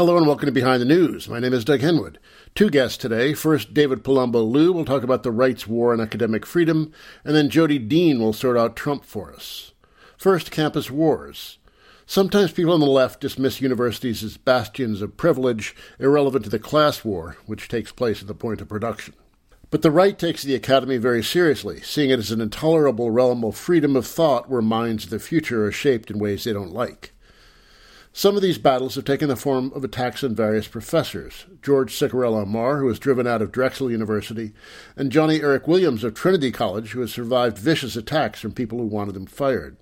Hello and welcome to Behind the News. My name is Doug Henwood. Two guests today. First, David Palumbo Liu will talk about the right's war and academic freedom, and then Jodi Dean will sort out Trump for us. First, campus wars. Sometimes people on the left dismiss universities as bastions of privilege, irrelevant to the class war which takes place at the point of production. But the right takes the academy very seriously, seeing it as an intolerable realm of freedom of thought where minds of the future are shaped in ways they don't like. Some of these battles have taken the form of attacks on various professors George Ciccariello-Maher, who was driven out of Drexel University, and Johnny Eric Williams of Trinity College, who has survived vicious attacks from people who wanted him fired.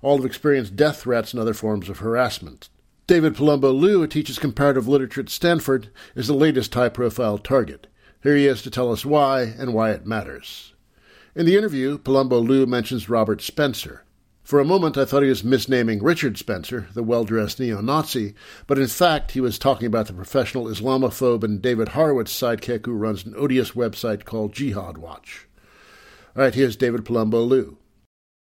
All have experienced death threats and other forms of harassment. David Palumbo Liu, who teaches comparative literature at Stanford, is the latest high profile target. Here he is to tell us why and why it matters. In the interview, Palumbo Liu mentions Robert Spencer, for a moment, I thought he was misnaming Richard Spencer, the well dressed neo Nazi, but in fact, he was talking about the professional Islamophobe and David Horowitz sidekick who runs an odious website called Jihad Watch. All right, here's David Palumbo Liu.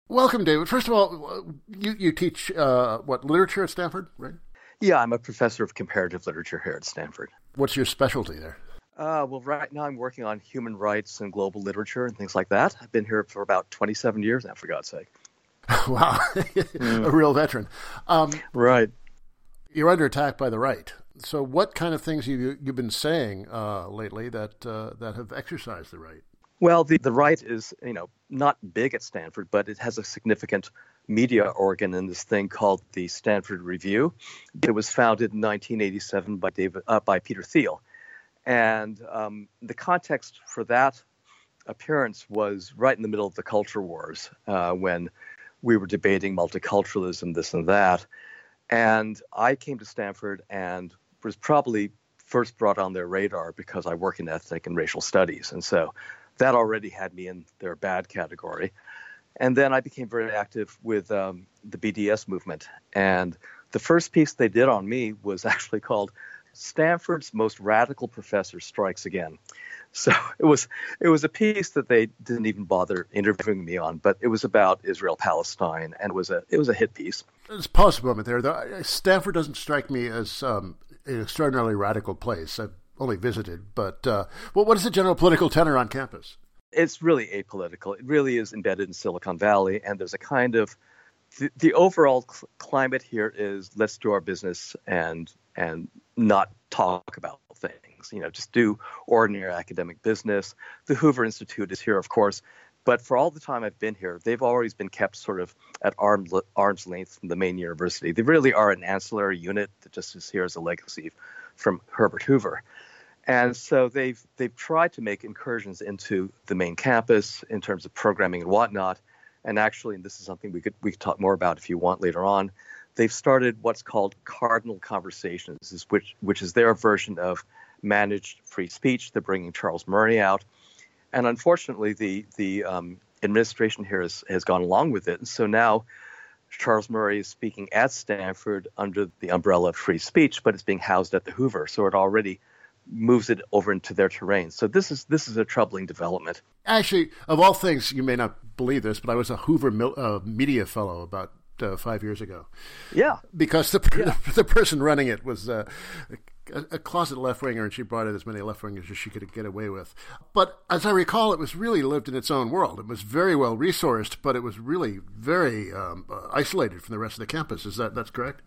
Welcome, David. First of all, you, you teach uh, what literature at Stanford, right? Yeah, I'm a professor of comparative literature here at Stanford. What's your specialty there? Uh, well, right now I'm working on human rights and global literature and things like that. I've been here for about 27 years now, for God's sake. wow, mm. a real veteran. Um, right. You're under attack by the right. So, what kind of things have you you've been saying uh, lately that uh, that have exercised the right? Well, the, the right is you know not big at Stanford, but it has a significant media organ in this thing called the Stanford Review. It was founded in 1987 by David uh, by Peter Thiel, and um, the context for that appearance was right in the middle of the culture wars uh, when we were debating multiculturalism, this and that. And I came to Stanford and was probably first brought on their radar because I work in ethnic and racial studies. And so that already had me in their bad category. And then I became very active with um, the BDS movement. And the first piece they did on me was actually called Stanford's Most Radical Professor Strikes Again. So it was it was a piece that they didn't even bother interviewing me on, but it was about Israel Palestine, and it was a it was a hit piece. Let's pause a moment there. The, Stanford doesn't strike me as um, an extraordinarily radical place. I've only visited, but uh, well, what is the general political tenor on campus? It's really apolitical. It really is embedded in Silicon Valley, and there's a kind of the, the overall cl- climate here is let's do our business and and not talk about things. You know, just do ordinary academic business. The Hoover Institute is here, of course, but for all the time I've been here, they've always been kept sort of at arm, arm's length from the main university. They really are an ancillary unit that just is here as a legacy from Herbert Hoover. And so they've they've tried to make incursions into the main campus in terms of programming and whatnot. And actually, and this is something we could we could talk more about if you want later on they've started what's called Cardinal Conversations, which which is their version of managed free speech. They're bringing Charles Murray out, and unfortunately, the the um, administration here has, has gone along with it. And so now Charles Murray is speaking at Stanford under the umbrella of free speech, but it's being housed at the Hoover, so it already moves it over into their terrain. So this is this is a troubling development. Actually, of all things, you may not believe this, but I was a Hoover uh, media fellow about uh, five years ago. Yeah, because the yeah. the person running it was uh, a, a, closet left winger, and she brought in as many left wingers as she could get away with. But as I recall, it was really lived in its own world. It was very well resourced, but it was really very um, uh, isolated from the rest of the campus. Is that that's correct?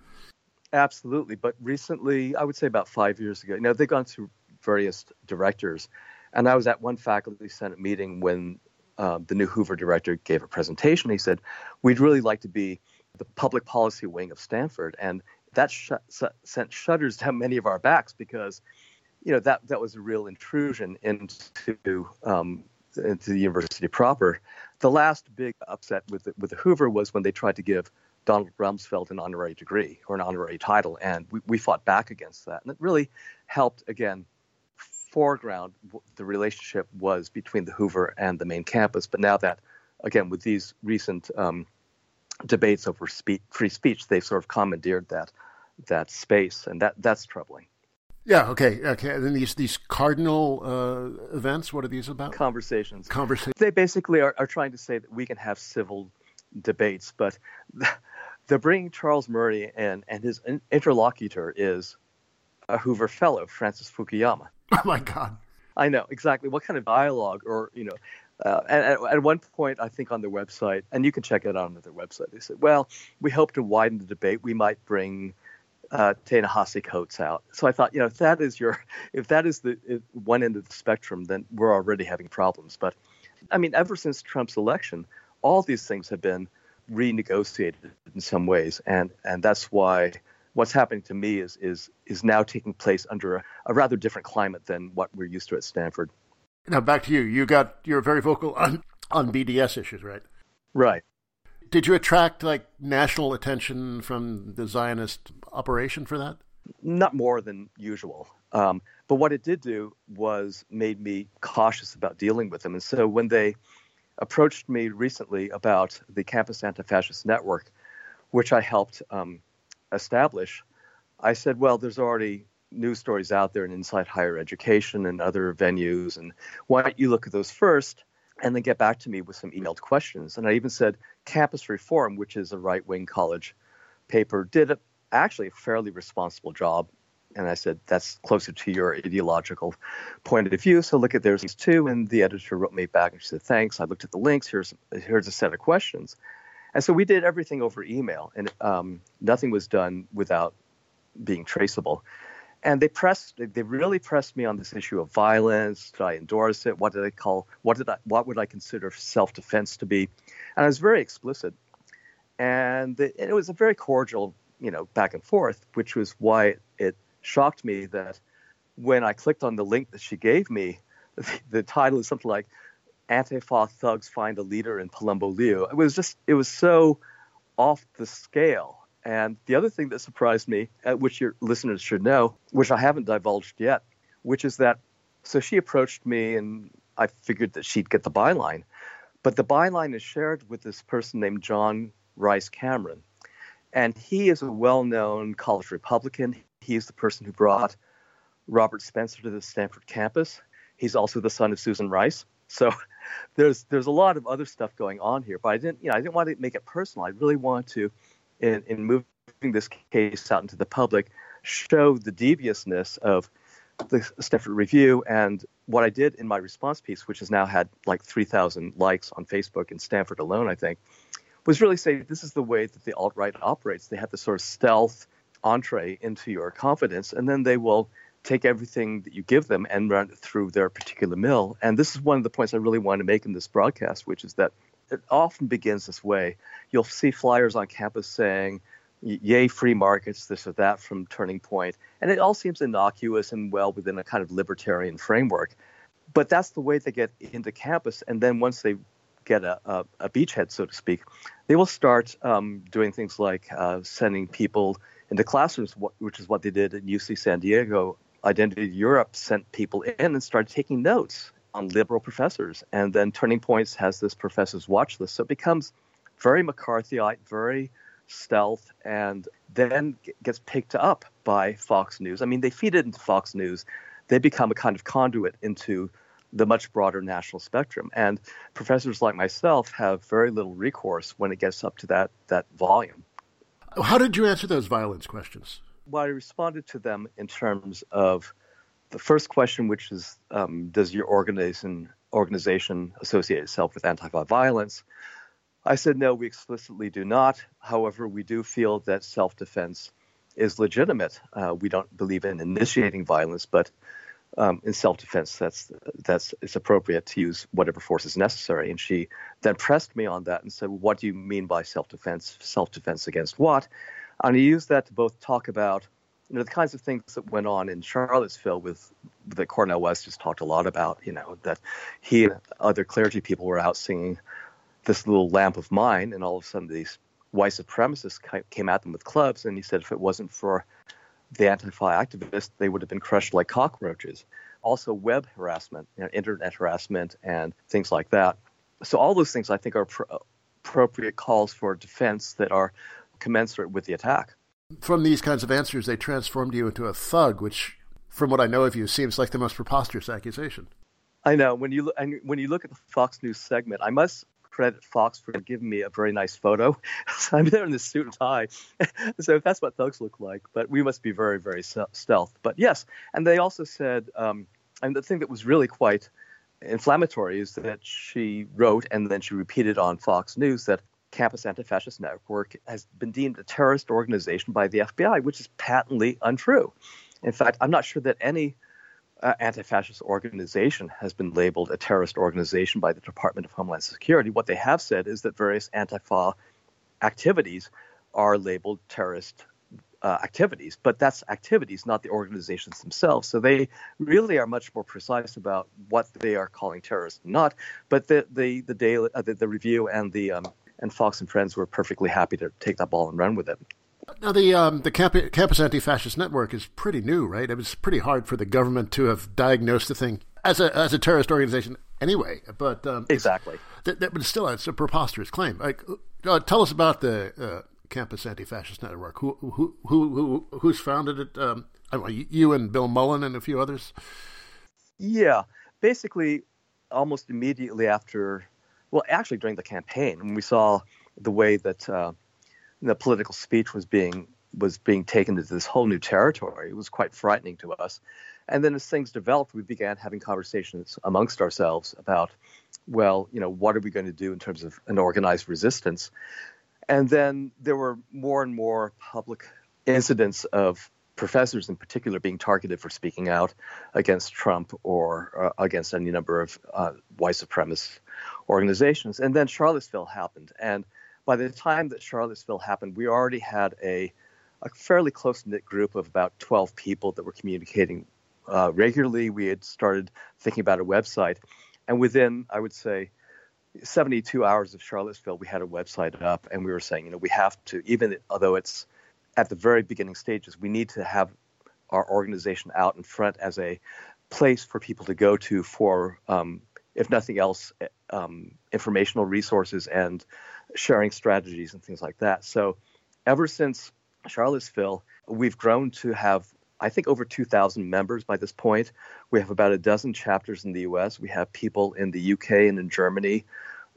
Absolutely. But recently, I would say about five years ago, you know, they've gone through various directors, and I was at one faculty senate meeting when. Uh, the new Hoover director gave a presentation. He said, "We'd really like to be the public policy wing of Stanford, and that sh- sent shudders down many of our backs because, you know, that that was a real intrusion into um, into the university proper. The last big upset with the, with the Hoover was when they tried to give Donald Rumsfeld an honorary degree or an honorary title, and we, we fought back against that, and it really helped again foreground the relationship was between the Hoover and the main campus. But now that, again, with these recent um, debates over spe- free speech, they've sort of commandeered that that space, and that that's troubling. Yeah. Okay. Okay. And then these these cardinal uh, events. What are these about? Conversations. Conversations. They basically are, are trying to say that we can have civil debates, but they're bringing Charles Murray and and his interlocutor is a Hoover Fellow, Francis Fukuyama. Oh my God. I know exactly what kind of dialogue, or you know, uh, and at, at, one point, I think on their website, and you can check it out on their website, they said, "Well, we hope to widen the debate. We might bring uh, Ta-Nehisi Coates out." So I thought, you know, if that is your, if that is the one end of the spectrum, then we're already having problems. But I mean, ever since Trump's election, all these things have been renegotiated in some ways, and and that's why what's happening to me is is is now taking place under a, a, rather different climate than what we're used to at Stanford. Now back to you. You got you're very vocal on on BDS issues, right? Right. Did you attract like national attention from the Zionist operation for that? Not more than usual. Um, but what it did do was made me cautious about dealing with them. And so when they approached me recently about the Campus Anti-Fascist Network, which I helped um, establish, I said, well, there's already news stories out there and Inside Higher Education and other venues, and why don't you look at those first and then get back to me with some emailed questions? And I even said Campus Reform, which is a right wing college paper, did a, actually a fairly responsible job. And I said, that's closer to your ideological point of view. So look at theirs too. And the editor wrote me back and she said, thanks. I looked at the links. Here's, here's a set of questions. And so we did everything over email, and um, nothing was done without being traceable. And they pressed, they really pressed me on this issue of violence. Did I endorse it? What did I call, what did I, what would I consider self-defense to be? And I was very explicit. And it, it was a very cordial, you know, back and forth, which was why it shocked me that when I clicked on the link that she gave me, the, the title is something like Antifa thugs find a leader in Palumbo Liu. It was just, it was so off the scale. And the other thing that surprised me, uh, which your listeners should know, which I haven't divulged yet, which is that so she approached me and I figured that she'd get the byline. But the byline is shared with this person named John Rice Cameron. And he is a well known college Republican. He is the person who brought Robert Spencer to the Stanford campus. He's also the son of Susan Rice. So there's there's a lot of other stuff going on here, but I didn't you know I didn't want to make it personal. I really want to, in, in moving this case out into the public, show the deviousness of the Stanford Review and what I did in my response piece, which has now had like 3,000 likes on Facebook in Stanford alone, I think, was really say this is the way that the alt right operates. They have this sort of stealth entree into your confidence, and then they will take everything that you give them and run it through their particular mill. And this is one of the points I really want to make in this broadcast, which is that it often begins this way. You'll see flyers on campus saying, yay, free markets, this or that from Turning Point. And it all seems innocuous and well within a kind of libertarian framework. But that's the way they get into campus. And then once they get a, a, a beachhead, so to speak, they will start um, doing things like uh, sending people into classrooms, which is what they did at UC San Diego Identity Evropa sent people in and started taking notes on liberal professors. And then Turning Points has this professor's watch list. So it becomes very McCarthyite, very stealth, and then gets picked up by Fox News. I mean, they feed it into Fox News. They become a kind of conduit into the much broader national spectrum. And professors like myself have very little recourse when it gets up to that, that volume. How did you answer those violence questions? well, I responded to them in terms of the first question, which is, um, does your organization organization associate itself with anti-violence? I said no, we explicitly do not. However, we do feel that self-defense is legitimate. Uh, we don't believe in initiating violence, but um, in self-defense, that's that's it's appropriate to use whatever force is necessary. And she then pressed me on that and said, "What do you mean by self-defense? Self-defense against what?" And he used that to both talk about you know the kinds of things that went on in Charlottesville with that Cornel West just talked a lot about. You know that he and other clergy people were out singing this little lamp of mine, and all of a sudden these white supremacists came at them with clubs. And he said if it wasn't for the Antifa activists, they would have been crushed like cockroaches. Also, web harassment, you know, internet harassment, and things like that. So all those things I think are pro- appropriate calls for defense that are commensurate with the attack. From these kinds of answers, they transformed you into a thug, which, from what I know of you, seems like the most preposterous accusation. I know when you and when you look at the Fox News segment, I must credit Fox for giving me a very nice photo. I'm there in this suit and tie. so that's what thugs look like. But we must be very, very stealth. But yes, and they also said, um, and the thing that was really quite inflammatory is that she wrote and then she repeated on Fox News that Campus Anti-Fascist Network has been deemed a terrorist organization by the FBI, which is patently untrue. In fact, I'm not sure that any uh, anti-fascist organization has been labeled a terrorist organization by the Department of Homeland Security. What they have said is that various Antifa activities are labeled terrorist uh, activities, but that's activities, not the organizations themselves. So they really are much more precise about what they are calling terrorists, not. But the the the daily uh, the, the, review and the um, and Fox and Friends were perfectly happy to take that ball and run with it. Now, the um, the Camp- Campus Anti-Fascist Network is pretty new, right? It was pretty hard for the government to have diagnosed the thing as a as a terrorist organization anyway. But um, exactly, that, that, but still, it's a preposterous claim. Like, uh, tell us about the uh, Campus Anti-Fascist Network. Who who who, who who's founded it? Um, I know, you and Bill Mullen and a few others. Yeah, basically, almost immediately after, well, actually during the campaign, when we saw the way that. Uh, the political speech was being was being taken to this whole new territory. It was quite frightening to us. And then as things developed, we began having conversations amongst ourselves about, well, you know, what are we going to do in terms of an organized resistance? And then there were more and more public incidents of professors in particular being targeted for speaking out against Trump or uh, against any number of uh, white supremacist organizations. And then Charlottesville happened. And by the time that Charlottesville happened, we already had a, a fairly close knit group of about 12 people that were communicating uh, regularly. We had started thinking about a website. And within, I would say, 72 hours of Charlottesville, we had a website up, and we were saying, you know, we have to, even although it's at the very beginning stages, we need to have our organization out in front as a place for people to go to for, um, if nothing else, um, informational resources and sharing strategies and things like that. So, ever since Charlottesville, we've grown to have, I think, over 2,000 members by this point. We have about a dozen chapters in the US. We have people in the UK and in Germany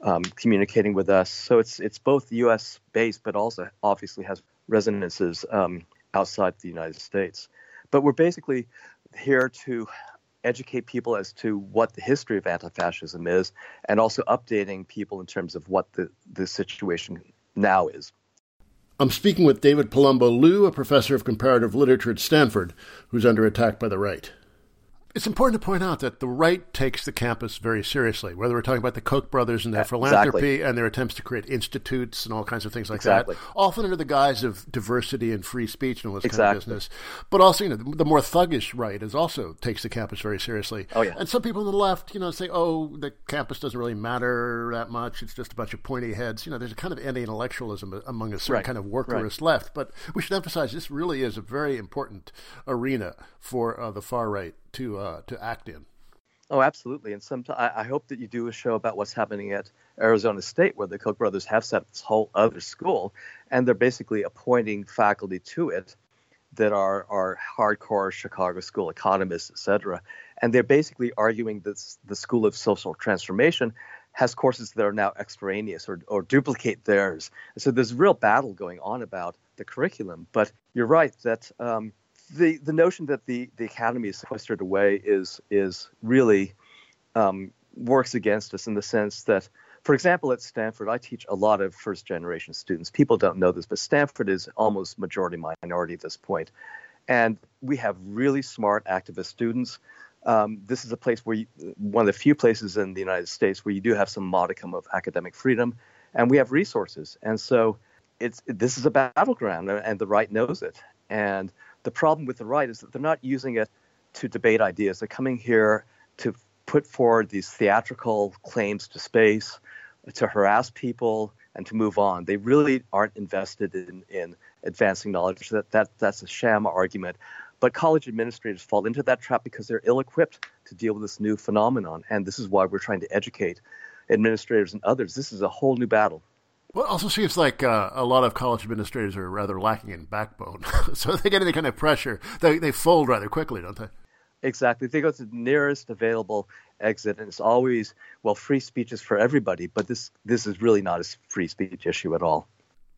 um, communicating with us. So, it's, it's both US based, but also obviously has resonances um, outside the United States. But we're basically here to educate people as to what the history of anti-fascism is, and also updating people in terms of what the, the situation now is. I'm speaking with David Palumbo Liu, a professor of comparative literature at Stanford, who's under attack by the right. It's important to point out that the right takes the campus very seriously, whether we're talking about the Koch brothers and their philanthropy exactly. and their attempts to create institutes and all kinds of things like exactly. that, often under the guise of diversity and free speech and all this exactly. kind of business. But also, you know, the, the, more thuggish right is also takes the campus very seriously. Oh, yeah. And some people on the left, you know, say, oh, the campus doesn't really matter that much. It's just a bunch of pointy heads. You know, there's a kind of anti-intellectualism among a certain right. kind of workerist right. left. But we should emphasize this really is a very important arena for uh, the far right to uh, to act in. Oh, absolutely. And some, I, I hope that you do a show about what's happening at Arizona State, where the Koch brothers have set this whole other school, and they're basically appointing faculty to it that are are hardcore Chicago school economists, et cetera. And they're basically arguing that the School of Social Transformation has courses that are now extraneous or, or duplicate theirs. And so there's a real battle going on about the curriculum. But you're right that um, the the notion that the the academy is sequestered away is is really um, works against us in the sense that, for example, at Stanford, I teach a lot of first generation students. People don't know this, but Stanford is almost majority minority at this point, and we have really smart activist students. Um, this is a place where you, one of the few places in the United States where you do have some modicum of academic freedom, and we have resources, and so it's this is a battleground, and the right knows it, and the problem with the right is that they're not using it to debate ideas. They're coming here to put forward these theatrical claims to space, to harass people, and to move on. They really aren't invested in, in advancing knowledge. That, that that's a sham argument. But college administrators fall into that trap because they're ill-equipped to deal with this new phenomenon, and this is why we're trying to educate administrators and others. This is a whole new battle. Well, it also seems like uh, a lot of college administrators are rather lacking in backbone. so if they get any kind of pressure, they, they fold rather quickly, don't they? Exactly. They go to the nearest available exit, and it's always well, free speech is for everybody, but this this is really not a free speech issue at all.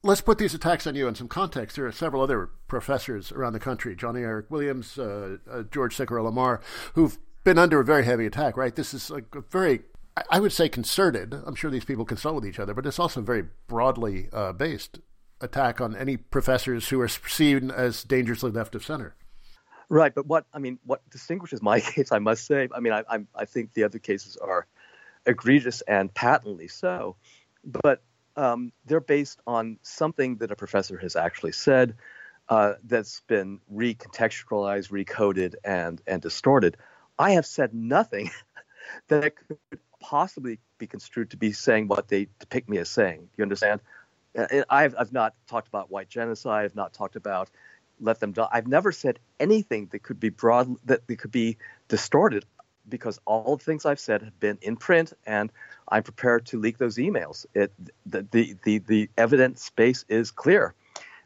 Let's put these attacks on you in some context. There are several other professors around the country, Johnny Eric Williams, uh, uh, George Ciccariello-Maher, who've been under a very heavy attack. Right? This is like a very I would say concerted. I'm sure these people consult with each other, but it's also a very broadly uh, based attack on any professors who are seen as dangerously left of center. Right, but what I mean, what distinguishes my case, I must say, I mean, I, I, I think the other cases are egregious and patently so, but um, they're based on something that a professor has actually said uh, that's been recontextualized, recoded, and and distorted. I have said nothing that could possibly be construed to be saying what they depict me as saying. You understand? I've, I've not talked about white genocide. I've not talked about let them die. I've never said anything that could be broad that could be distorted because all the things I've said have been in print and I'm prepared to leak those emails. It, the, the, the, the evidence space is clear.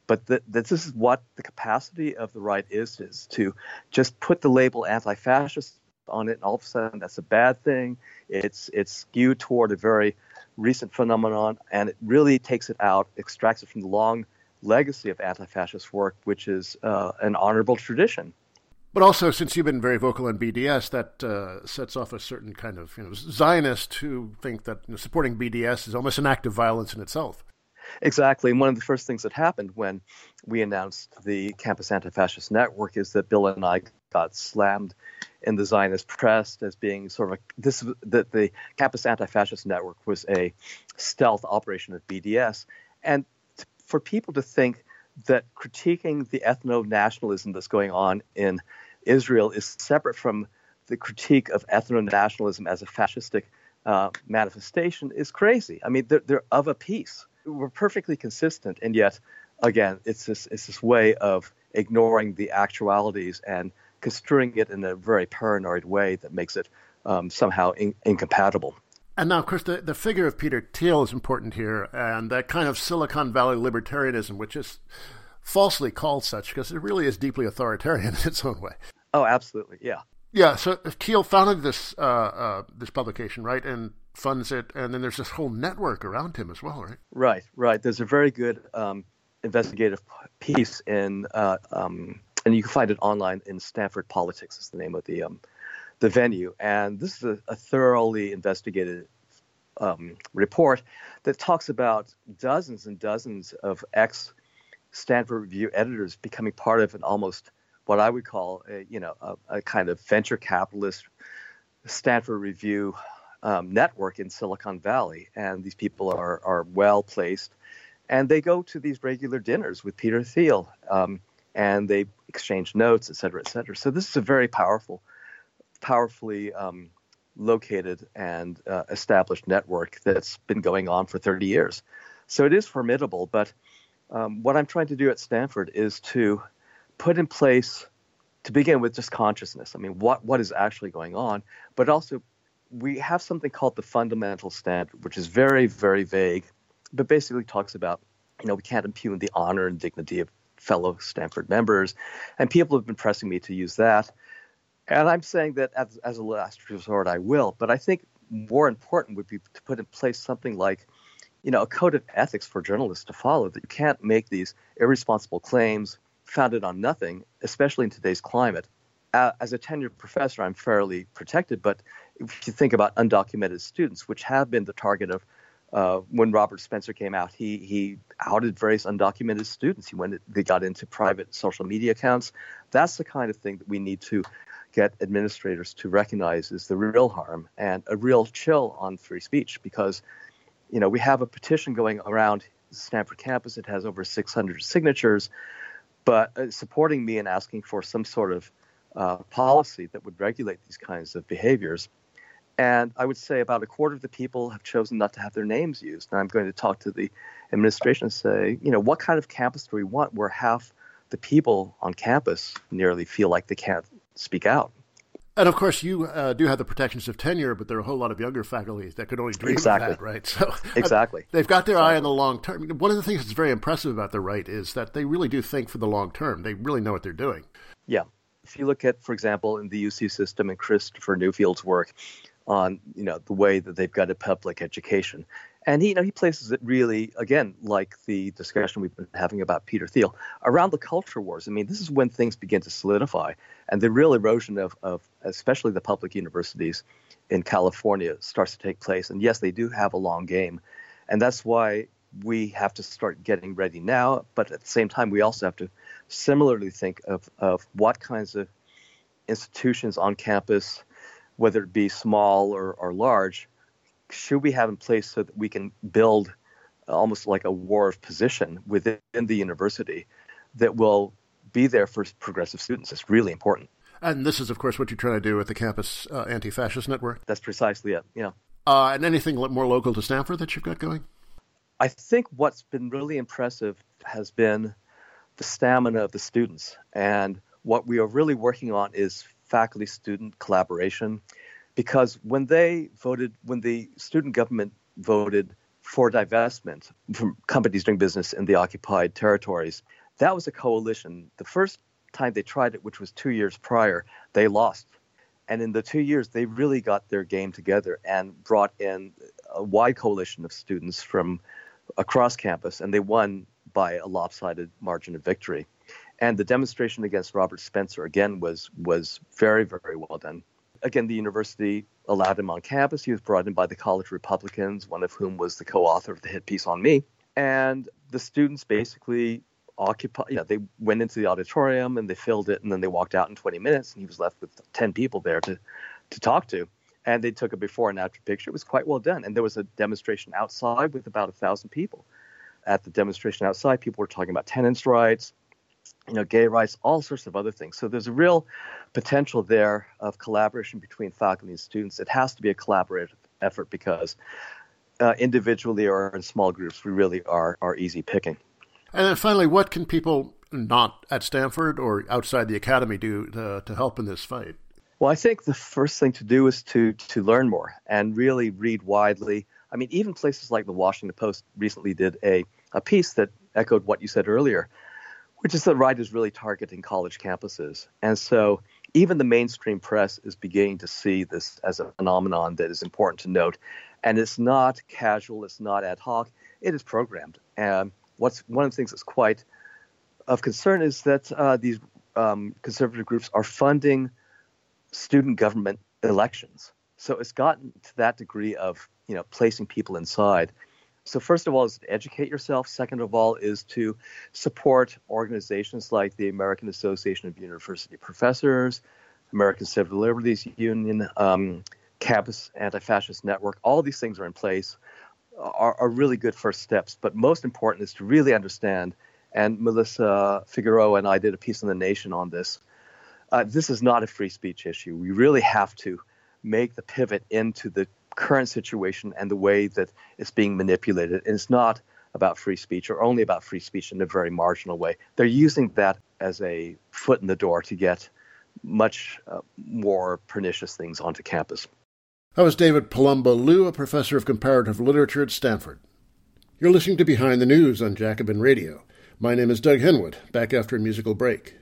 But the, this is what the capacity of the right is, is to just put the label anti-fascist on it, and all of a sudden that's a bad thing. It's it's skewed toward a very recent phenomenon, and it really takes it out, extracts it from the long legacy of anti-fascist work, which is uh, an honorable tradition. But also, since you've been very vocal on BDS, that uh, sets off a certain kind of you know, Zionist who think that you know, supporting BDS is almost an act of violence in itself. Exactly. And one of the first things that happened when we announced the Campus Anti Fascist Network is that Bill and I got slammed in the Zionist press as being sort of a, this that the Campus Anti Fascist Network was a stealth operation of BDS. And for people to think that critiquing the ethno nationalism that's going on in Israel is separate from the critique of ethno nationalism as a fascistic uh, manifestation is crazy. I mean, they're, they're of a piece. We're perfectly consistent, and yet, again, it's this it's this way of ignoring the actualities and construing it in a very paranoid way that makes it um, somehow in- incompatible. And now, of course, the, the figure of Peter Thiel is important here, and that kind of Silicon Valley libertarianism, which is falsely called such because it really is deeply authoritarian in its own way. Oh, absolutely, yeah. Yeah, so Thiel founded this uh, uh, this publication, right, and funds it, and then there's this whole network around him as well, right? Right, right. There's a very good um, investigative piece in, uh, um, and you can find it online in Stanford Politics. Is the name of the um, the venue. And this is a, a thoroughly investigated um, report that talks about dozens and dozens of ex Stanford Review editors becoming part of an almost what I would call a, you know a, a kind of venture capitalist Stanford Review um, network in Silicon Valley, and these people are are well placed, and they go to these regular dinners with Peter Thiel, um, and they exchange notes, et cetera, et cetera. So this is a very powerful powerfully um, located and uh, established network that's been going on for 30 years. So it is formidable. But um, what I'm trying to do at Stanford is to put in place, to begin with, just consciousness. I mean, what what is actually going on, but also we have something called the fundamental standard, which is very very vague, but basically talks about you know we can't impugn the honor and dignity of fellow Stanford members, and people have been pressing me to use that. And I'm saying that as, as a last resort, I will. But I think more important would be to put in place something like, you know, a code of ethics for journalists to follow. That you can't make these irresponsible claims founded on nothing, especially in today's climate. As a tenured professor, I'm fairly protected. But if you think about undocumented students, which have been the target of uh, when Robert Spencer came out, he he outed various undocumented students. He went they got into private social media accounts. That's the kind of thing that we need to get administrators to recognize is the real harm and a real chill on free speech because you know we have a petition going around Stanford campus it has over 600 signatures but uh, supporting me and asking for some sort of uh, policy that would regulate these kinds of behaviors and I would say about a quarter of the people have chosen not to have their names used. And I'm going to talk to the administration and say, you know, what kind of campus do we want where half the people on campus nearly feel like they can't speak out. And of course, you uh, do have the protections of tenure, but there are a whole lot of younger faculty that could only dream exactly. of that, right? So exactly, uh, they've got their exactly. eye on the long term. One of the things that's very impressive about the right is that they really do think for the long term. They really know what they're doing. Yeah, if you look at, for example, in the UC system and Christopher Newfield's work on, you know, the way that they've got a public education, and he, you know, he places it really, again, like the discussion we've been having about Peter Thiel, around the culture wars. I mean, this is when things begin to solidify, and the real erosion of, of especially the public universities in California starts to take place. And yes, they do have a long game, and that's why we have to start getting ready now. But at the same time, we also have to similarly think of, of what kinds of institutions on campus, whether it be small or, or large, should we have in place so that we can build almost like a war of position within the university that will be there for progressive students? It's really important. And this is, of course, what you're trying to do with the Campus uh, Anti-Fascist Network. That's precisely it. Yeah. Uh, and anything more local to Stanford that you've got going? I think what's been really impressive has been the stamina of the students. And what we are really working on is faculty student collaboration because when they voted, when the student government voted for divestment from companies doing business in the occupied territories, that was a coalition. The first time they tried it, which was two years prior, they lost. And in the two years, they really got their game together and brought in a wide coalition of students from across campus, and they won by a lopsided margin of victory. And the demonstration against Robert Spencer again was was very very well done again, the university allowed him on campus. He was brought in by the college Republicans, one of whom was the co-author of the hit piece on me. And the students basically occupied, know, they went into the auditorium and they filled it, and then they walked out in 20 minutes, and he was left with 10 people there to, to talk to. And they took a before and after picture. It was quite well done. And there was a demonstration outside with about a thousand people. At the demonstration outside, people were talking about tenants' rights, you know, gay rights, all sorts of other things. So there's a real potential there of collaboration between faculty and students. It has to be a collaborative effort because uh, individually or in small groups, we really are are easy picking. And then finally, what can people not at Stanford or outside the academy do to, to help in this fight? Well, I think the first thing to do is to to learn more and really read widely. I mean, even places like the Washington Post recently did a, a piece that echoed what you said earlier which is that right is really targeting college campuses. And so even the mainstream press is beginning to see this as a phenomenon that is important to note. And it's not casual, it's not ad hoc, it is programmed. And what's one of the things that's quite of concern is that uh, these um, conservative groups are funding student government elections. So it's gotten to that degree of you know placing people inside so first of all is to educate yourself. Second of all is to support organizations like the American Association of University Professors, American Civil Liberties Union, um, Campus Anti-Fascist Network. All these things are in place, are, are really good first steps. But most important is to really understand. And Melissa Figueroa and I did a piece in the Nation on this. Uh, this is not a free speech issue. We really have to make the pivot into the current situation and the way that it's being manipulated. And it's not about free speech or only about free speech in a very marginal way. They're using that as a foot in the door to get much uh, more pernicious things onto campus. That was David Palumbo Liu, a professor of comparative literature at Stanford. You're listening to Behind the News on Jacobin Radio. My name is Doug Henwood, back after a musical break.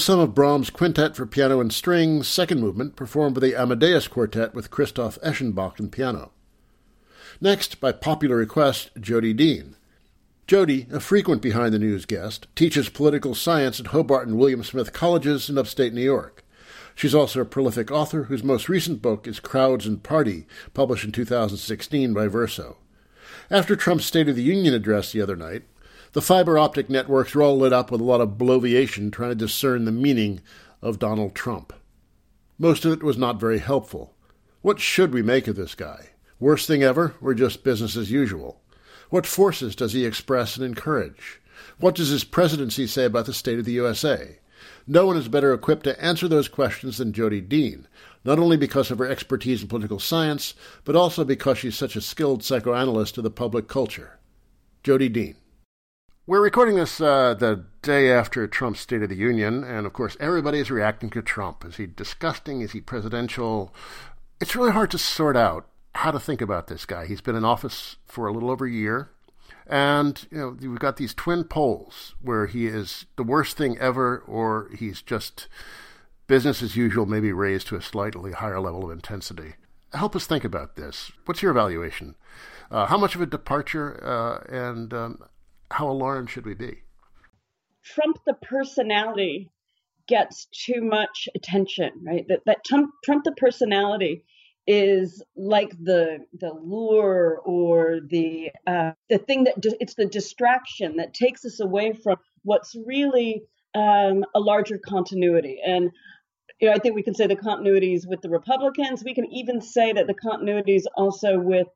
Some of Brahms' Quintet for Piano and Strings, second movement, performed by the Amadeus Quartet with Christoph Eschenbach on piano. Next, by popular request, Jodi Dean. Jodi, a frequent behind the news guest, teaches political science at Hobart and William Smith Colleges in upstate New York. She's also a prolific author whose most recent book is Crowds and Party, published in 2016 by Verso. After Trump's State of the Union address the other night, the fiber optic networks were all lit up with a lot of bloviation trying to discern the meaning of Donald Trump. Most of it was not very helpful. What should we make of this guy? Worst thing ever, or just business as usual? What forces does he express and encourage? What does his presidency say about the state of the USA? No one is better equipped to answer those questions than Jodi Dean, not only because of her expertise in political science, but also because she's such a skilled psychoanalyst of the public culture. Jodi Dean. We're recording this uh, the day after Trump's State of the Union, and of course, everybody is reacting to Trump. Is he disgusting? Is he presidential? It's really hard to sort out how to think about this guy. He's been in office for a little over a year. And you know we've got these twin poles where he is the worst thing ever, or he's just business as usual, maybe raised to a slightly higher level of intensity. Help us think about this. What's your evaluation? Uh, how much of a departure, uh, and um, how alarmed should we be? Trump, the personality, gets too much attention, right? That that Trump, Trump, the personality, is like the the lure or the uh, the thing that di- it's the distraction that takes us away from what's really um, a larger continuity. And you know, I think we can say the continuities with the Republicans. We can even say that the continuities also with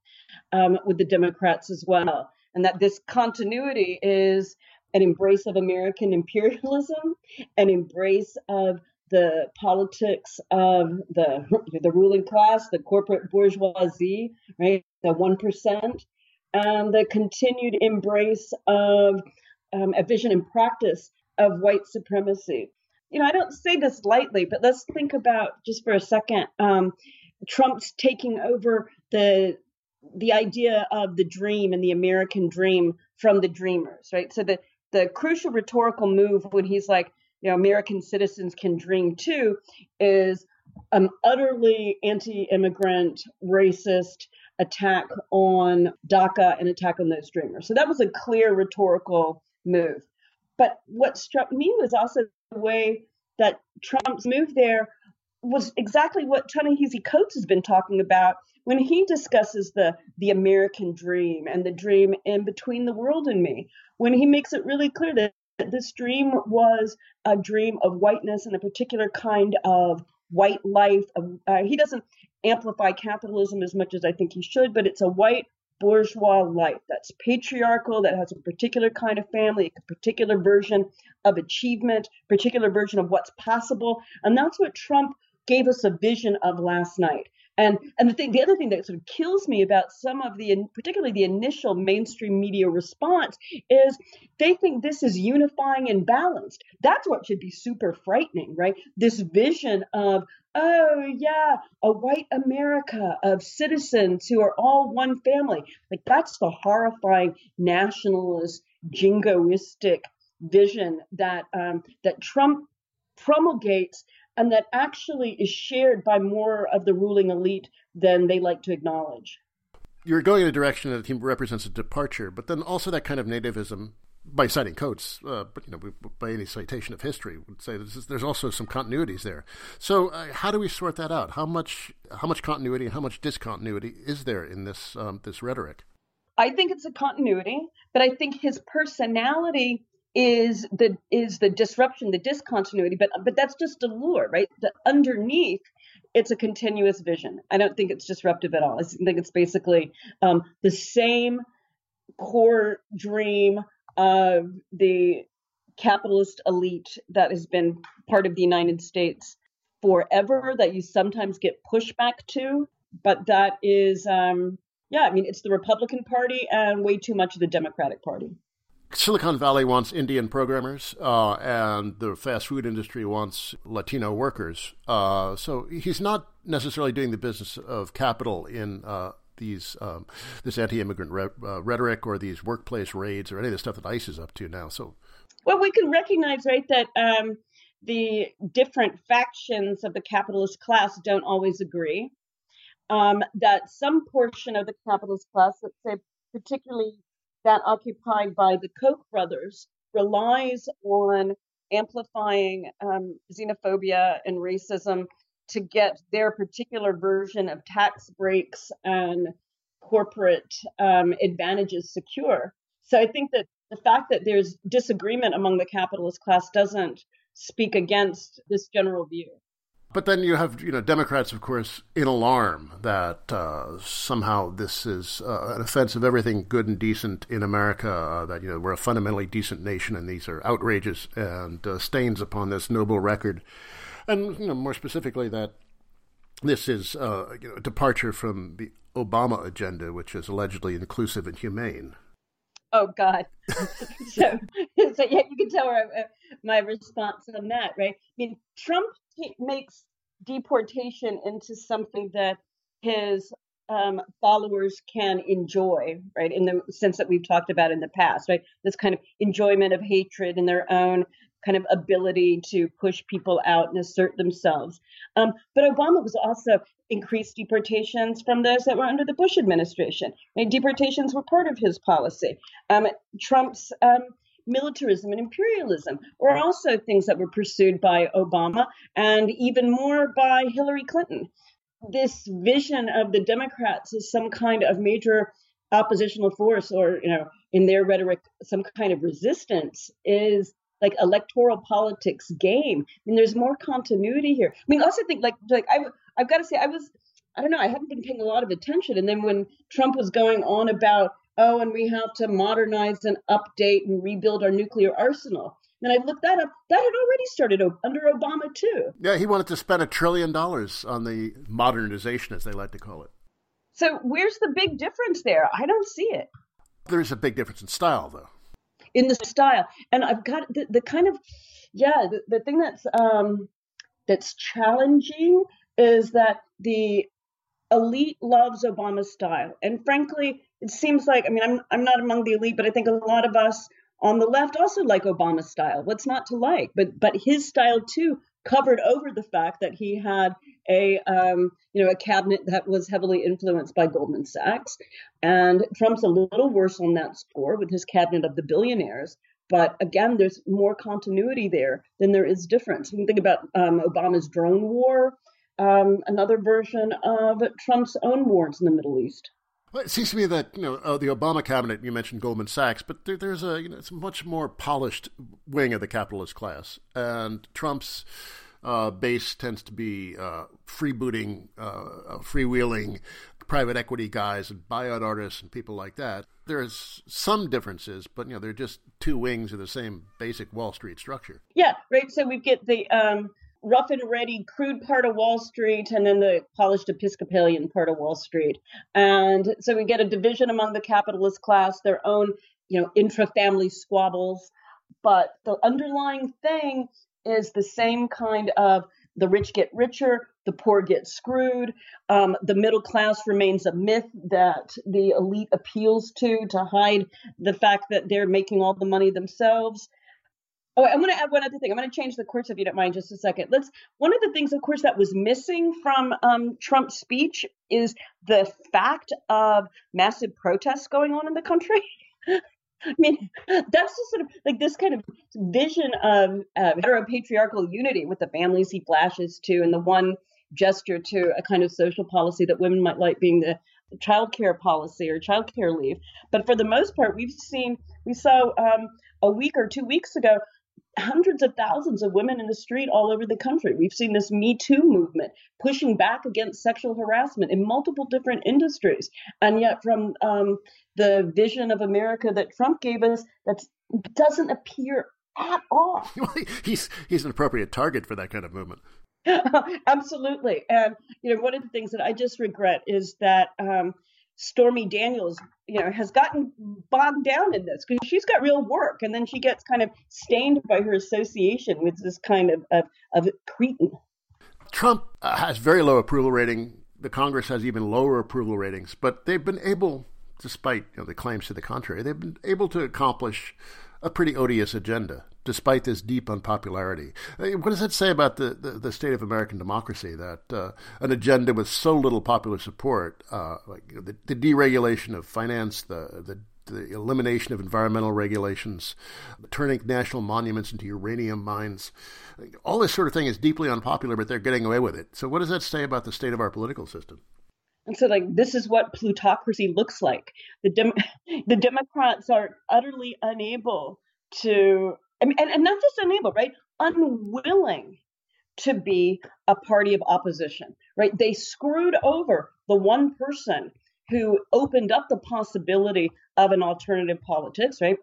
um, with the Democrats as well, and that this continuity is an embrace of American imperialism, an embrace of the politics of the the ruling class, the corporate bourgeoisie, right, the one percent, and the continued embrace of um, a vision and practice of white supremacy. You know, I don't say this lightly, but let's think about just for a second um, Trump's taking over the the idea of the dream and the American dream from the dreamers, right? So the the crucial rhetorical move when he's like, you know, American citizens can dream too, is an utterly anti-immigrant, racist attack on DACA and attack on those dreamers. So that was a clear rhetorical move. But what struck me was also the way that Trump's move there was exactly what Ta-Nehisi Coates has been talking about when he discusses the the American dream and the dream in between the world and me. When he makes it really clear that this dream was a dream of whiteness and a particular kind of white life. Uh, he doesn't amplify capitalism as much as I think he should, but it's a white bourgeois life that's patriarchal, that has a particular kind of family, a particular version of achievement, particular version of what's possible. And that's what Trump gave us a vision of last night. And and the thing, the other thing that sort of kills me about some of the, particularly the initial mainstream media response, is they think this is unifying and balanced. That's what should be super frightening, right? This vision of oh yeah, a white America of citizens who are all one family. Like that's the horrifying nationalist, jingoistic vision that um, that Trump promulgates and that actually is shared by more of the ruling elite than they like to acknowledge. You're going in a direction that he represents a departure, but then also that kind of nativism, by citing Coates, uh, but you know, by any citation of history, would say is, there's also some continuities there. So, uh, how do we sort that out? How much, how much continuity and how much discontinuity is there in this um, this rhetoric? I think it's a continuity, but I think his personality is the is the disruption, the discontinuity, but but that's just a lure, right? The underneath it's a continuous vision. I don't think it's disruptive at all. I think it's basically um, the same core dream of the capitalist elite that has been part of the United States forever that you sometimes get pushback to, but that is, um, yeah, I mean, it's the Republican Party and way too much of the Democratic Party. Silicon Valley wants Indian programmers, uh, and the fast food industry wants Latino workers. Uh, so he's not necessarily doing the business of capital in uh, these um, this anti-immigrant re- uh, rhetoric or these workplace raids or any of the stuff that ICE is up to now. So, well, we can recognize, right, that um, the different factions of the capitalist class don't always agree. Um, that some portion of the capitalist class, let's say particularly that occupied by the Koch brothers relies on amplifying um, xenophobia and racism to get their particular version of tax breaks and corporate um, advantages secure. So I think that the fact that there's disagreement among the capitalist class doesn't speak against this general view. But then you have, you know, Democrats, of course, in alarm that uh, somehow this is uh, an offense of everything good and decent in America. Uh, that you know we're a fundamentally decent nation, and these are outrages and uh, stains upon this noble record. And you know, more specifically, that this is uh, you know, a departure from the Obama agenda, which is allegedly inclusive and humane. Oh God! so, so yeah, you can tell where uh, my response on that, right? I mean, Trump makes deportation into something that his um, followers can enjoy, right? In the sense that we've talked about in the past, right? This kind of enjoyment of hatred and their own kind of ability to push people out and assert themselves. Um, but Obama was also increased deportations from those that were under the Bush administration. Deportations were part of his policy. Um, Trump's um, militarism and imperialism were mm. also things that were pursued by Obama and even more by Hillary Clinton. This vision of the Democrats as some kind of major oppositional force or you know in their rhetoric some kind of resistance is like electoral politics game. I mean, there's more continuity here. I mean, I also think like like I I've got to say I was I don't know I hadn't been paying a lot of attention, and then when Trump was going on about oh, and we have to modernize and update and rebuild our nuclear arsenal. And I looked that up. That had already started under Obama too. Yeah, he wanted to spend a trillion dollars on the modernization, as they like to call it. So where's the big difference there? I don't see it. There's a big difference in style, though in the style. And I've got the, the kind of yeah, the, the thing that's um, that's challenging is that the elite loves Obama's style, and frankly, it seems like I mean I'm I'm not among the elite, but I think a lot of us on the left also like Obama's style. What's not to like? But but his style too covered over the fact that he had a um, you know a cabinet that was heavily influenced by Goldman Sachs, and Trump's a little worse on that score with his cabinet of the billionaires. But again, there's more continuity there than there is difference. You can think about um, Obama's drone war, um, another version of Trump's own wars in the Middle East. Well, it seems to me that you know uh, the Obama cabinet. You mentioned Goldman Sachs, but there, there's a you know it's a much more polished wing of the capitalist class, and Trump's uh, base tends to be uh, freebooting, uh, uh, freewheeling private equity guys and buyout artists and people like that. There's some differences, but you know they're just two wings of the same basic Wall Street structure. Yeah, right. So we get the um, rough and ready, crude part of Wall Street, and then the polished Episcopalian part of Wall Street. And so we get a division among the capitalist class, their own, you know, intra-family squabbles. But the underlying thing is the same kind of the rich get richer, the poor get screwed. Um, the middle class remains a myth that the elite appeals to to hide the fact that they're making all the money themselves. Oh, I'm going to add one other thing. I'm going to change the course if you don't mind, just a second. Let's. One of the things, of course, that was missing from um, Trump's speech is the fact of massive protests going on in the country. I mean, that's just sort of like this kind of vision of uh, heteropatriarchal unity with the families he flashes to, and the one gesture to a kind of social policy that women might like being the child care policy or child care leave. But for the most part, we've seen, we saw um, a week or two weeks ago hundreds of thousands of women in the street all over the country. We've seen this Me Too movement pushing back against sexual harassment in multiple different industries. And yet, from um, the vision of America that Trump gave us, that doesn't appear at all. he's he's an appropriate target for that kind of movement. Absolutely, and you know, one of the things that I just regret is that. Um, Stormy Daniels, you know, has gotten bogged down in this because she's got real work, and then she gets kind of stained by her association with this kind of of, of cretin. Trump uh, has very low approval rating. The Congress has even lower approval ratings, but they've been able, despite you know, the claims to the contrary, they've been able to accomplish a pretty odious agenda, despite this deep unpopularity. Uh, what does that say about the, the, the state of American democracy that uh, an agenda with so little popular support, uh, like you know, the, the, deregulation of finance, the, the the elimination of environmental regulations, turning national monuments into uranium mines. All this sort of thing is deeply unpopular, but they're getting away with it. So, what does that say about the state of our political system? And so, like, this is what plutocracy looks like. The Dem- the Democrats are utterly unable to, I mean, and, and not just unable, right? Unwilling to be a party of opposition, right? They screwed over the one person who opened up the possibility of an alternative politics, right?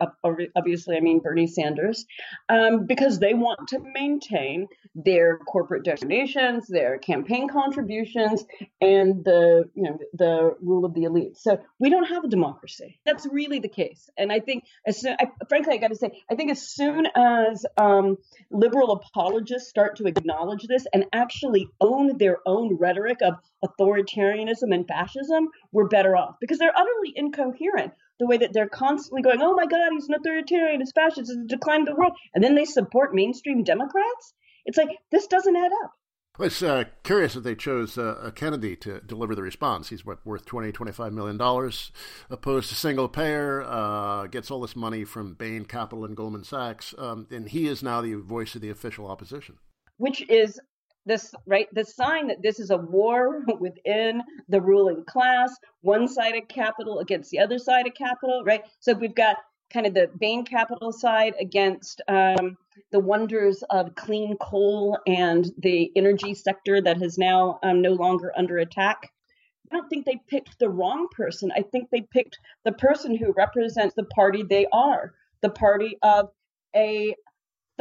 Obviously, I mean Bernie Sanders, um, because they want to maintain their corporate donations, their campaign contributions, and the you know the rule of the elite. So we don't have a democracy. That's really the case. And I think, as soon, I, frankly, I got to say, I think as soon as um, liberal apologists start to acknowledge this and actually own their own rhetoric of authoritarianism and fascism, we're better off because they're utterly incoherent the way that they're constantly going, oh my God, he's an authoritarian, he's fascist, it's the decline of the world. And then they support mainstream Democrats? It's like, this doesn't add up. Well, it's uh, curious that they chose uh, Kennedy to deliver the response. He's what, worth 20, 25 million dollars, opposed to single payer, uh, gets all this money from Bain Capital and Goldman Sachs, um, and he is now the voice of the official opposition. Which is this right the sign that this is a war within the ruling class one side of capital against the other side of capital right so we've got kind of the bain capital side against um, the wonders of clean coal and the energy sector that is now um, no longer under attack I don't think they picked the wrong person. I think they picked the person who represents the party they are, the party of a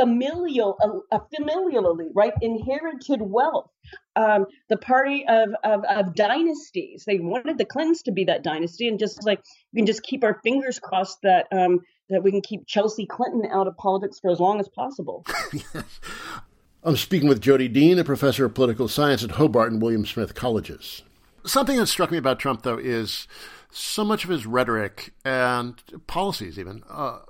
familial, uh, familially, right? Inherited wealth. Um, the party of, of, of dynasties. They wanted the Clintons to be that dynasty, and just like we can just keep our fingers crossed that um, that we can keep Chelsea Clinton out of politics for as long as possible. I'm speaking with Jodi Dean, a professor of political science at Hobart and William Smith Colleges. Something that struck me about Trump, though, is so much of his rhetoric and policies, even, uh,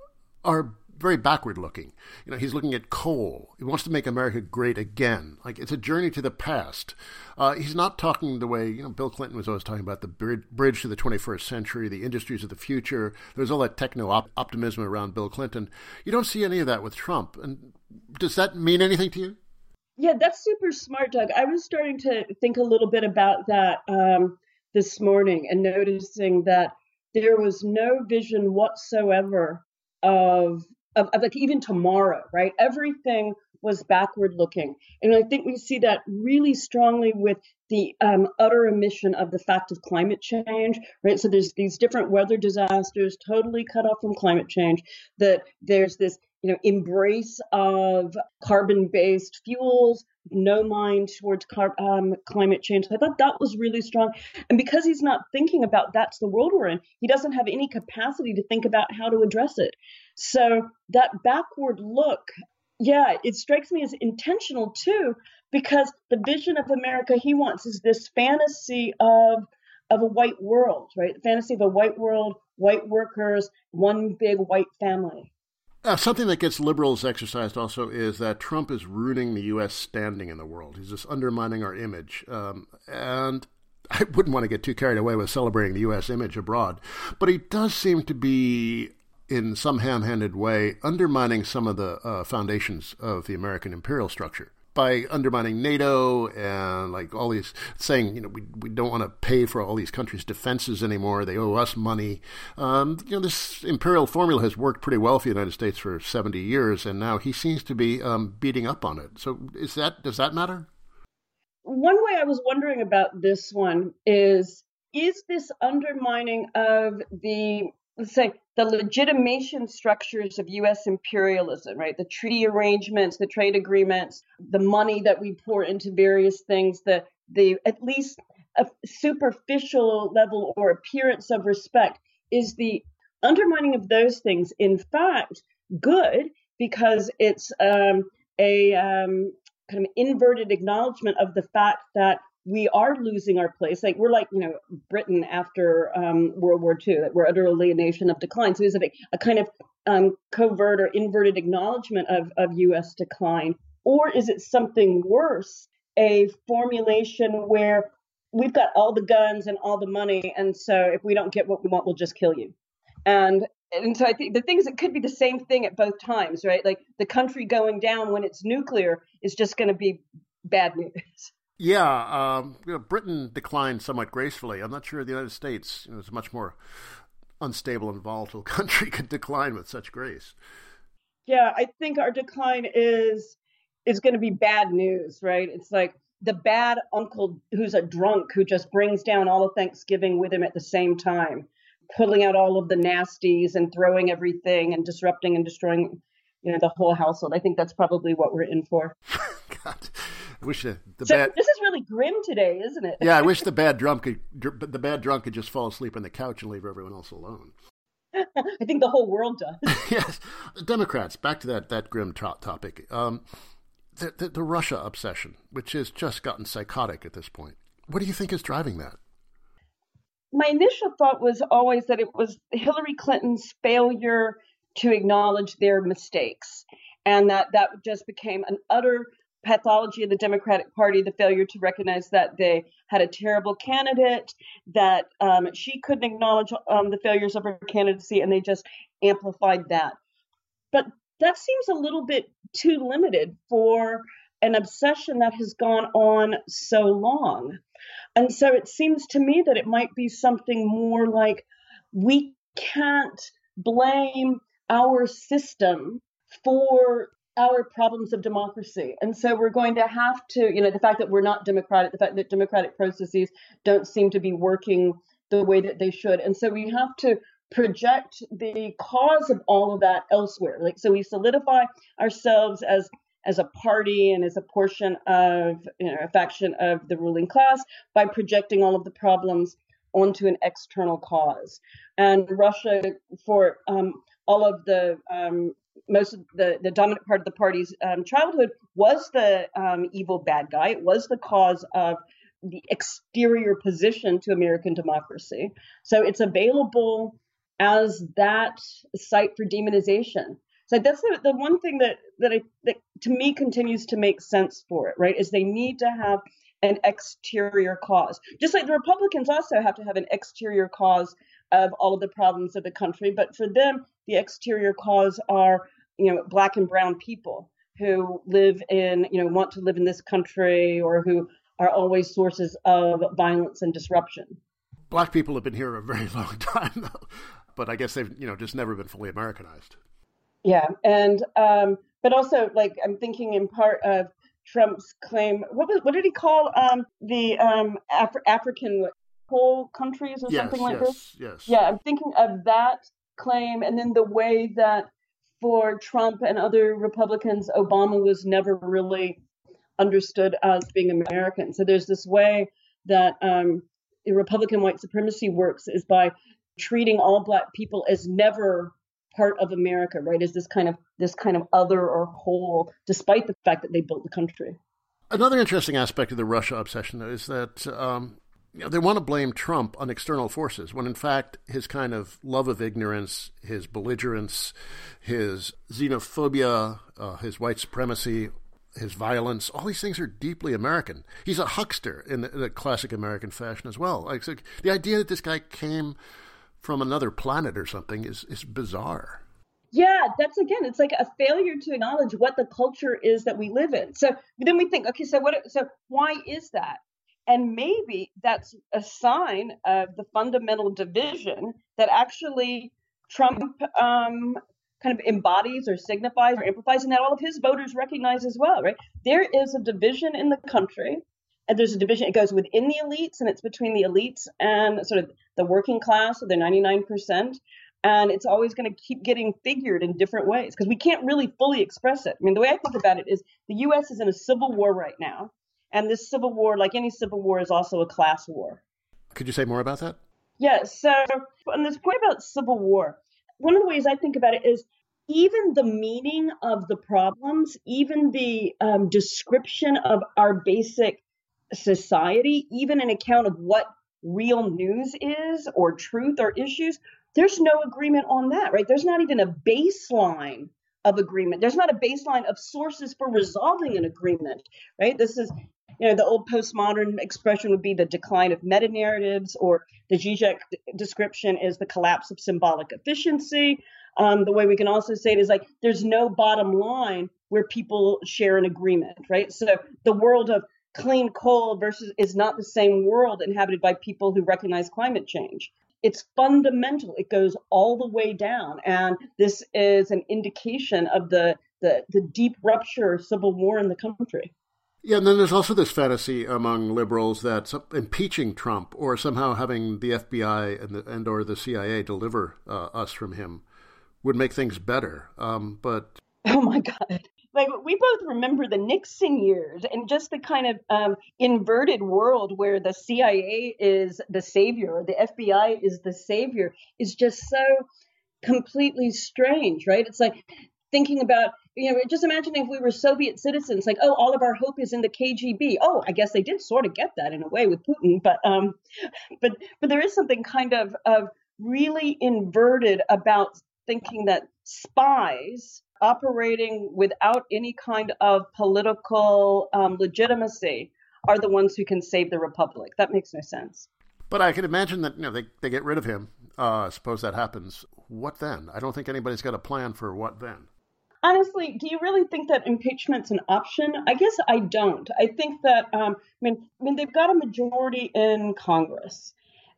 are very backward looking. You know, he's looking at coal. He wants to make America great again. Like it's a journey to the past. Uh, he's not talking the way you know Bill Clinton was always talking about the bridge to the 21st century, the industries of the future. There's all that techno optimism around Bill Clinton. You don't see any of that with Trump. And does that mean anything to you? Yeah, that's super smart, Doug. I was starting to think a little bit about that um, this morning and noticing that there was no vision whatsoever of of, of like even tomorrow, right? Everything was backward looking. And I think we see that really strongly with the um, utter omission of the fact of climate change, right? So there's these different weather disasters totally cut off from climate change, that there's this you know embrace of carbon-based fuels no mind towards car- um, climate change i thought that was really strong and because he's not thinking about that's the world we're in he doesn't have any capacity to think about how to address it so that backward look, yeah, it strikes me as intentional too, because the vision of America he wants is this fantasy of of a white world, right? The fantasy of a white world, white workers, one big white family. Uh, something that gets liberals exercised also is that Trump is ruining the U.S. standing in the world. He's just undermining our image. Um, and I wouldn't want to get too carried away with celebrating the U.S. image abroad, but he does seem to be in some ham-handed way, undermining some of the uh, foundations of the American imperial structure by undermining NATO and like all these saying, you know, we, we don't want to pay for all these countries' defenses anymore. They owe us money. Um, you know, this imperial formula has worked pretty well for the United States for 70 years, and now he seems to be um, beating up on it. So is that, does that matter? One way I was wondering about this one is, is this undermining of the let's say the legitimation structures of U.S. imperialism, right? The treaty arrangements, the trade agreements, the money that we pour into various things, the the at least a superficial level or appearance of respect is the undermining of those things. In fact, good because it's um, a um, kind of inverted acknowledgement of the fact that we are losing our place. Like we're like, you know, Britain after um, World War II, that we're utterly a nation of decline. So is it a, a kind of um, covert or inverted acknowledgement of, of U.S. decline? Or is it something worse, a formulation where we've got all the guns and all the money, and so if we don't get what we want, we'll just kill you? And and so I think the thing is, it could be the same thing at both times, right? Like the country going down when it's nuclear is just going to be bad news. Yeah, um, you know, Britain declined somewhat gracefully. I'm not sure the United States, you know, a much more unstable and volatile country, could decline with such grace. Yeah, I think our decline is is going to be bad news, right? It's like the bad uncle who's a drunk who just brings down all of Thanksgiving with him at the same time, pulling out all of the nasties and throwing everything and disrupting and destroying, you know, the whole household. I think that's probably what we're in for. God, I wish the, the so bad. This is really grim today, isn't it? yeah, I wish the bad drunk could, the bad drunk could just fall asleep on the couch and leave everyone else alone. I think the whole world does. yes, Democrats. Back to that that grim topic. Um, the, the, the Russia obsession, which has just gotten psychotic at this point. What do you think is driving that? My initial thought was always that it was Hillary Clinton's failure to acknowledge their mistakes, and that that just became an utter pathology of the Democratic Party, the failure to recognize that they had a terrible candidate, that um, she couldn't acknowledge um, the failures of her candidacy, and they just amplified that. But that seems a little bit too limited for an obsession that has gone on so long. And so it seems to me that it might be something more like we can't blame our system for our problems of democracy. And so we're going to have to, you know, the fact that we're not democratic, the fact that democratic processes don't seem to be working the way that they should. And so we have to project the cause of all of that elsewhere. Like so we solidify ourselves as as a party and as a portion of you know a faction of the ruling class by projecting all of the problems onto an external cause. And Russia, for um, all of the um, most of the, the dominant part of the party's um, childhood, was the um, evil bad guy. It was the cause of the exterior position to American democracy. So it's available as that site for demonization. So that's the, the one thing that that, I, that to me continues to make sense for it, right? Is they need to have an exterior cause, just like the Republicans also have to have an exterior cause of all of the problems of the country. But for them, the exterior cause are you know black and brown people who live in you know want to live in this country or who are always sources of violence and disruption. Black people have been here a very long time, though but I guess they've you know just never been fully Americanized. Yeah, and um, but also like I'm thinking in part of Trump's claim. What was what did he call um, the um, Af- African whole countries or yes, something like yes, this? Yes. Yeah, I'm thinking of that claim, and then the way that for Trump and other Republicans, Obama was never really understood as being American. So there's this way that um, Republican white supremacy works is by treating all black people as never part of America, right? As this kind of this kind of other or whole, despite the fact that they built the country. Another interesting aspect of the Russia obsession is that um, you know, they want to blame Trump on external forces, when in fact his kind of love of ignorance, his belligerence, his xenophobia, uh, his white supremacy, his violence, all these things are deeply American. He's a huckster in the, the classic American fashion as well. Like, so the idea that this guy came from another planet or something is, is bizarre. Yeah, that's again, it's like a failure to acknowledge what the culture is that we live in. So then we think, okay, so what so why is that? And maybe that's a sign of the fundamental division that actually Trump um, kind of embodies or signifies or amplifies, and that all of his voters recognize as well, right? There is a division in the country and there's a division it goes within the elites and it's between the elites and sort of the working class so they're 99% and it's always going to keep getting figured in different ways because we can't really fully express it i mean the way i think about it is the us is in a civil war right now and this civil war like any civil war is also a class war could you say more about that yeah so on this point about civil war one of the ways i think about it is even the meaning of the problems, even the um, description of our basic society, even an account of what real news is or truth or issues, there's no agreement on that, right? There's not even a baseline of agreement. There's not a baseline of sources for resolving an agreement, right? This is you know, the old postmodern expression would be the decline of meta narratives, or the Zizek description is the collapse of symbolic efficiency. Um, the way we can also say it is like there's no bottom line where people share an agreement, right? So the world of clean coal versus is not the same world inhabited by people who recognize climate change. It's fundamental. It goes all the way down, and this is an indication of the the, the deep rupture civil war in the country. Yeah, and then there's also this fantasy among liberals that impeaching Trump or somehow having the FBI and, the, and or the CIA deliver uh, us from him would make things better. Um, but oh my god, like we both remember the Nixon years and just the kind of um, inverted world where the CIA is the savior, the FBI is the savior, is just so completely strange, right? It's like thinking about you know just imagining if we were soviet citizens like oh all of our hope is in the kgb oh i guess they did sort of get that in a way with putin but um but but there is something kind of of really inverted about thinking that spies operating without any kind of political um, legitimacy are the ones who can save the republic that makes no sense but I can imagine that you know they, they get rid of him. Uh, suppose that happens. What then? I don't think anybody's got a plan for what then honestly, do you really think that impeachment's an option? I guess I don't. I think that um, I mean, I mean, they've got a majority in Congress.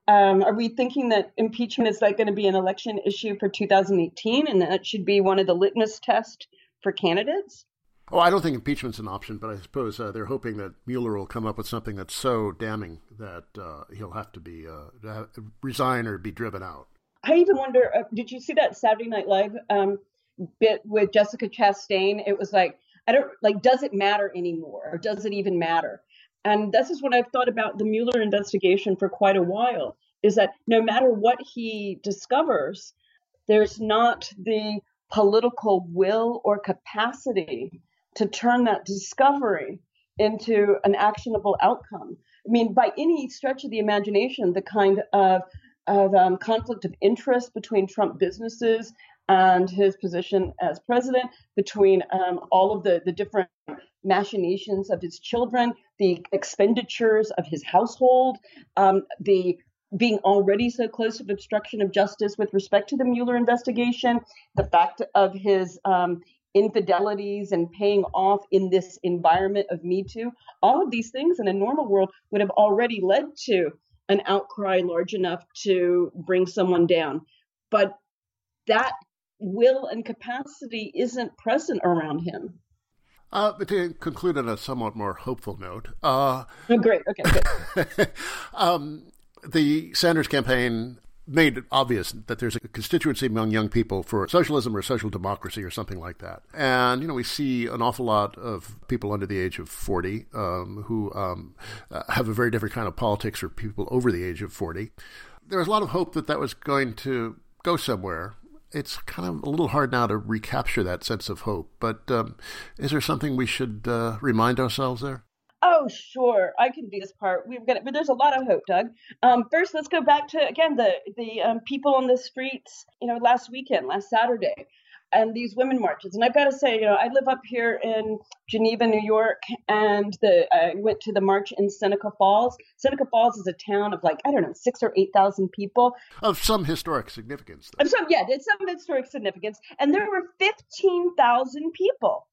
Um, are we thinking that impeachment is like going to be an election issue for 2018, and that should be one of the litmus tests for candidates? Oh, I don't think impeachment's an option, but I suppose uh, they're hoping that Mueller will come up with something that's so damning that uh, he'll have to be uh, resign or be driven out. I even wonder. Uh, did you see that Saturday Night Live um, bit with Jessica Chastain, it was like, I don't like, does it matter anymore? Or does it even matter? And this is what I've thought about the Mueller investigation for quite a while is that no matter what he discovers, there's not the political will or capacity to turn that discovery into an actionable outcome. I mean, by any stretch of the imagination, the kind of of um, conflict of interest between Trump businesses and his position as president, between um, all of the, the different machinations of his children, the expenditures of his household, um, the being already so close to obstruction of justice with respect to the Mueller investigation, the fact of his um, infidelities and paying off in this environment of Me Too, all of these things in a normal world would have already led to an outcry large enough to bring someone down. But that will and capacity isn't present around him. Uh, but to conclude on a somewhat more hopeful note, uh, oh, great, okay, good. um, the Sanders campaign made it obvious that there's a constituency among young people for socialism or social democracy or something like that. And, you know, we see an awful lot of people under the age of 40 um, who um, uh, have a very different kind of politics or people over the age of 40. There was a lot of hope that that was going to go somewhere it's kind of a little hard now to recapture that sense of hope. But um, is there something we should uh, remind ourselves there? Oh, sure. I can do this part. We've got but there's a lot of hope, Doug. Um, first, let's go back to again the the um, people on the streets. You know, last weekend, last Saturday, and these women marches. And I've got to say, you know, I live up here in Geneva, New York, and the I went to the march in Seneca Falls. Seneca Falls is a town of like I don't know six or eight thousand people of some historic significance. Of some, yeah, it's some historic significance, and there were fifteen thousand people.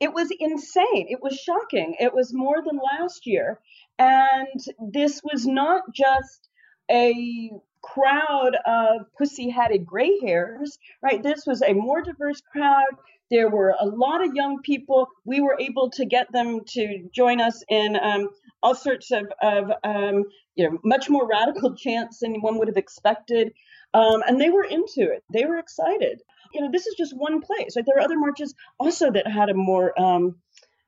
It was insane. It was shocking. It was more than last year, and this was not just a crowd of pussy hatted gray hairs, right? This was a more diverse crowd. There were a lot of young people. We were able to get them to join us in um, all sorts of, of um, you know, much more radical chants than one would have expected. Um, and they were into it. They were excited. You know, this is just one place. Right? There are other marches also that had a more um,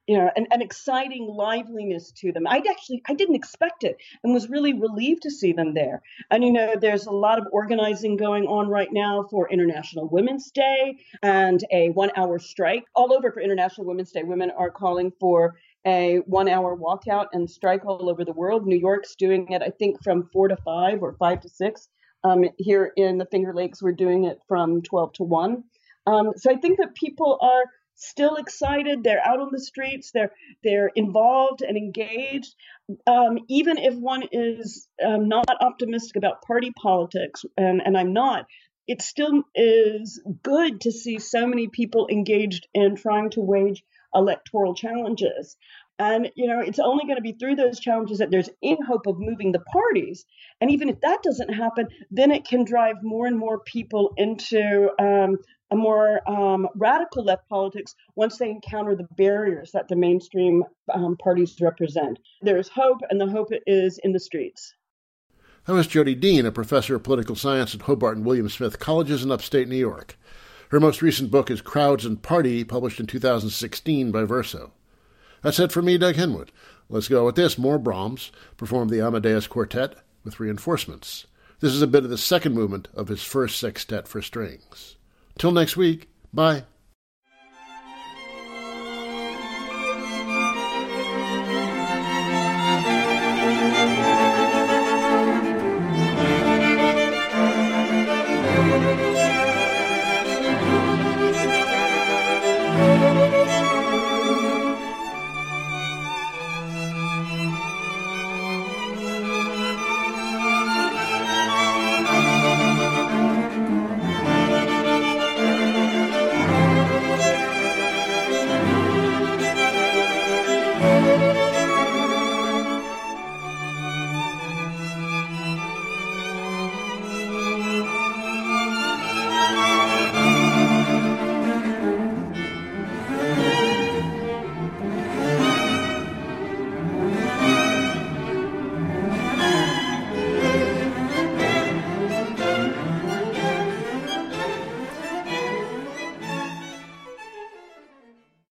you know, an, an exciting liveliness to them. I actually I didn't expect it and was really relieved to see them there. And you know, there's a lot of organizing going on right now for International Women's Day and a one-hour strike all over for International Women's Day. Women are calling for a one-hour walkout and strike all over the world. New York's doing it, I think, from four to five or five to six. Um, here in the Finger Lakes, we're doing it from 12 to 1. Um, so I think that people are still excited. They're out on the streets. They're they're involved and engaged. Um, even if one is um, not optimistic about party politics, and, and I'm not, it still is good to see so many people engaged in trying to wage electoral challenges. And, you know, it's only going to be through those challenges that there's any hope of moving the parties. And even if that doesn't happen, then it can drive more and more people into um, a more um, radical left politics once they encounter the barriers that the mainstream um, parties represent. There is hope, and the hope is in the streets. That was Jodi Dean, a professor of political science at Hobart and William Smith Colleges in upstate New York. Her most recent book is Crowds and Party, published in 2016 by Verso. That's it for me, Doug Henwood. Let's go with this. More Brahms performed the Amadeus Quartet with reinforcements. This is a bit of the second movement of his first sextet for strings. Till next week, bye.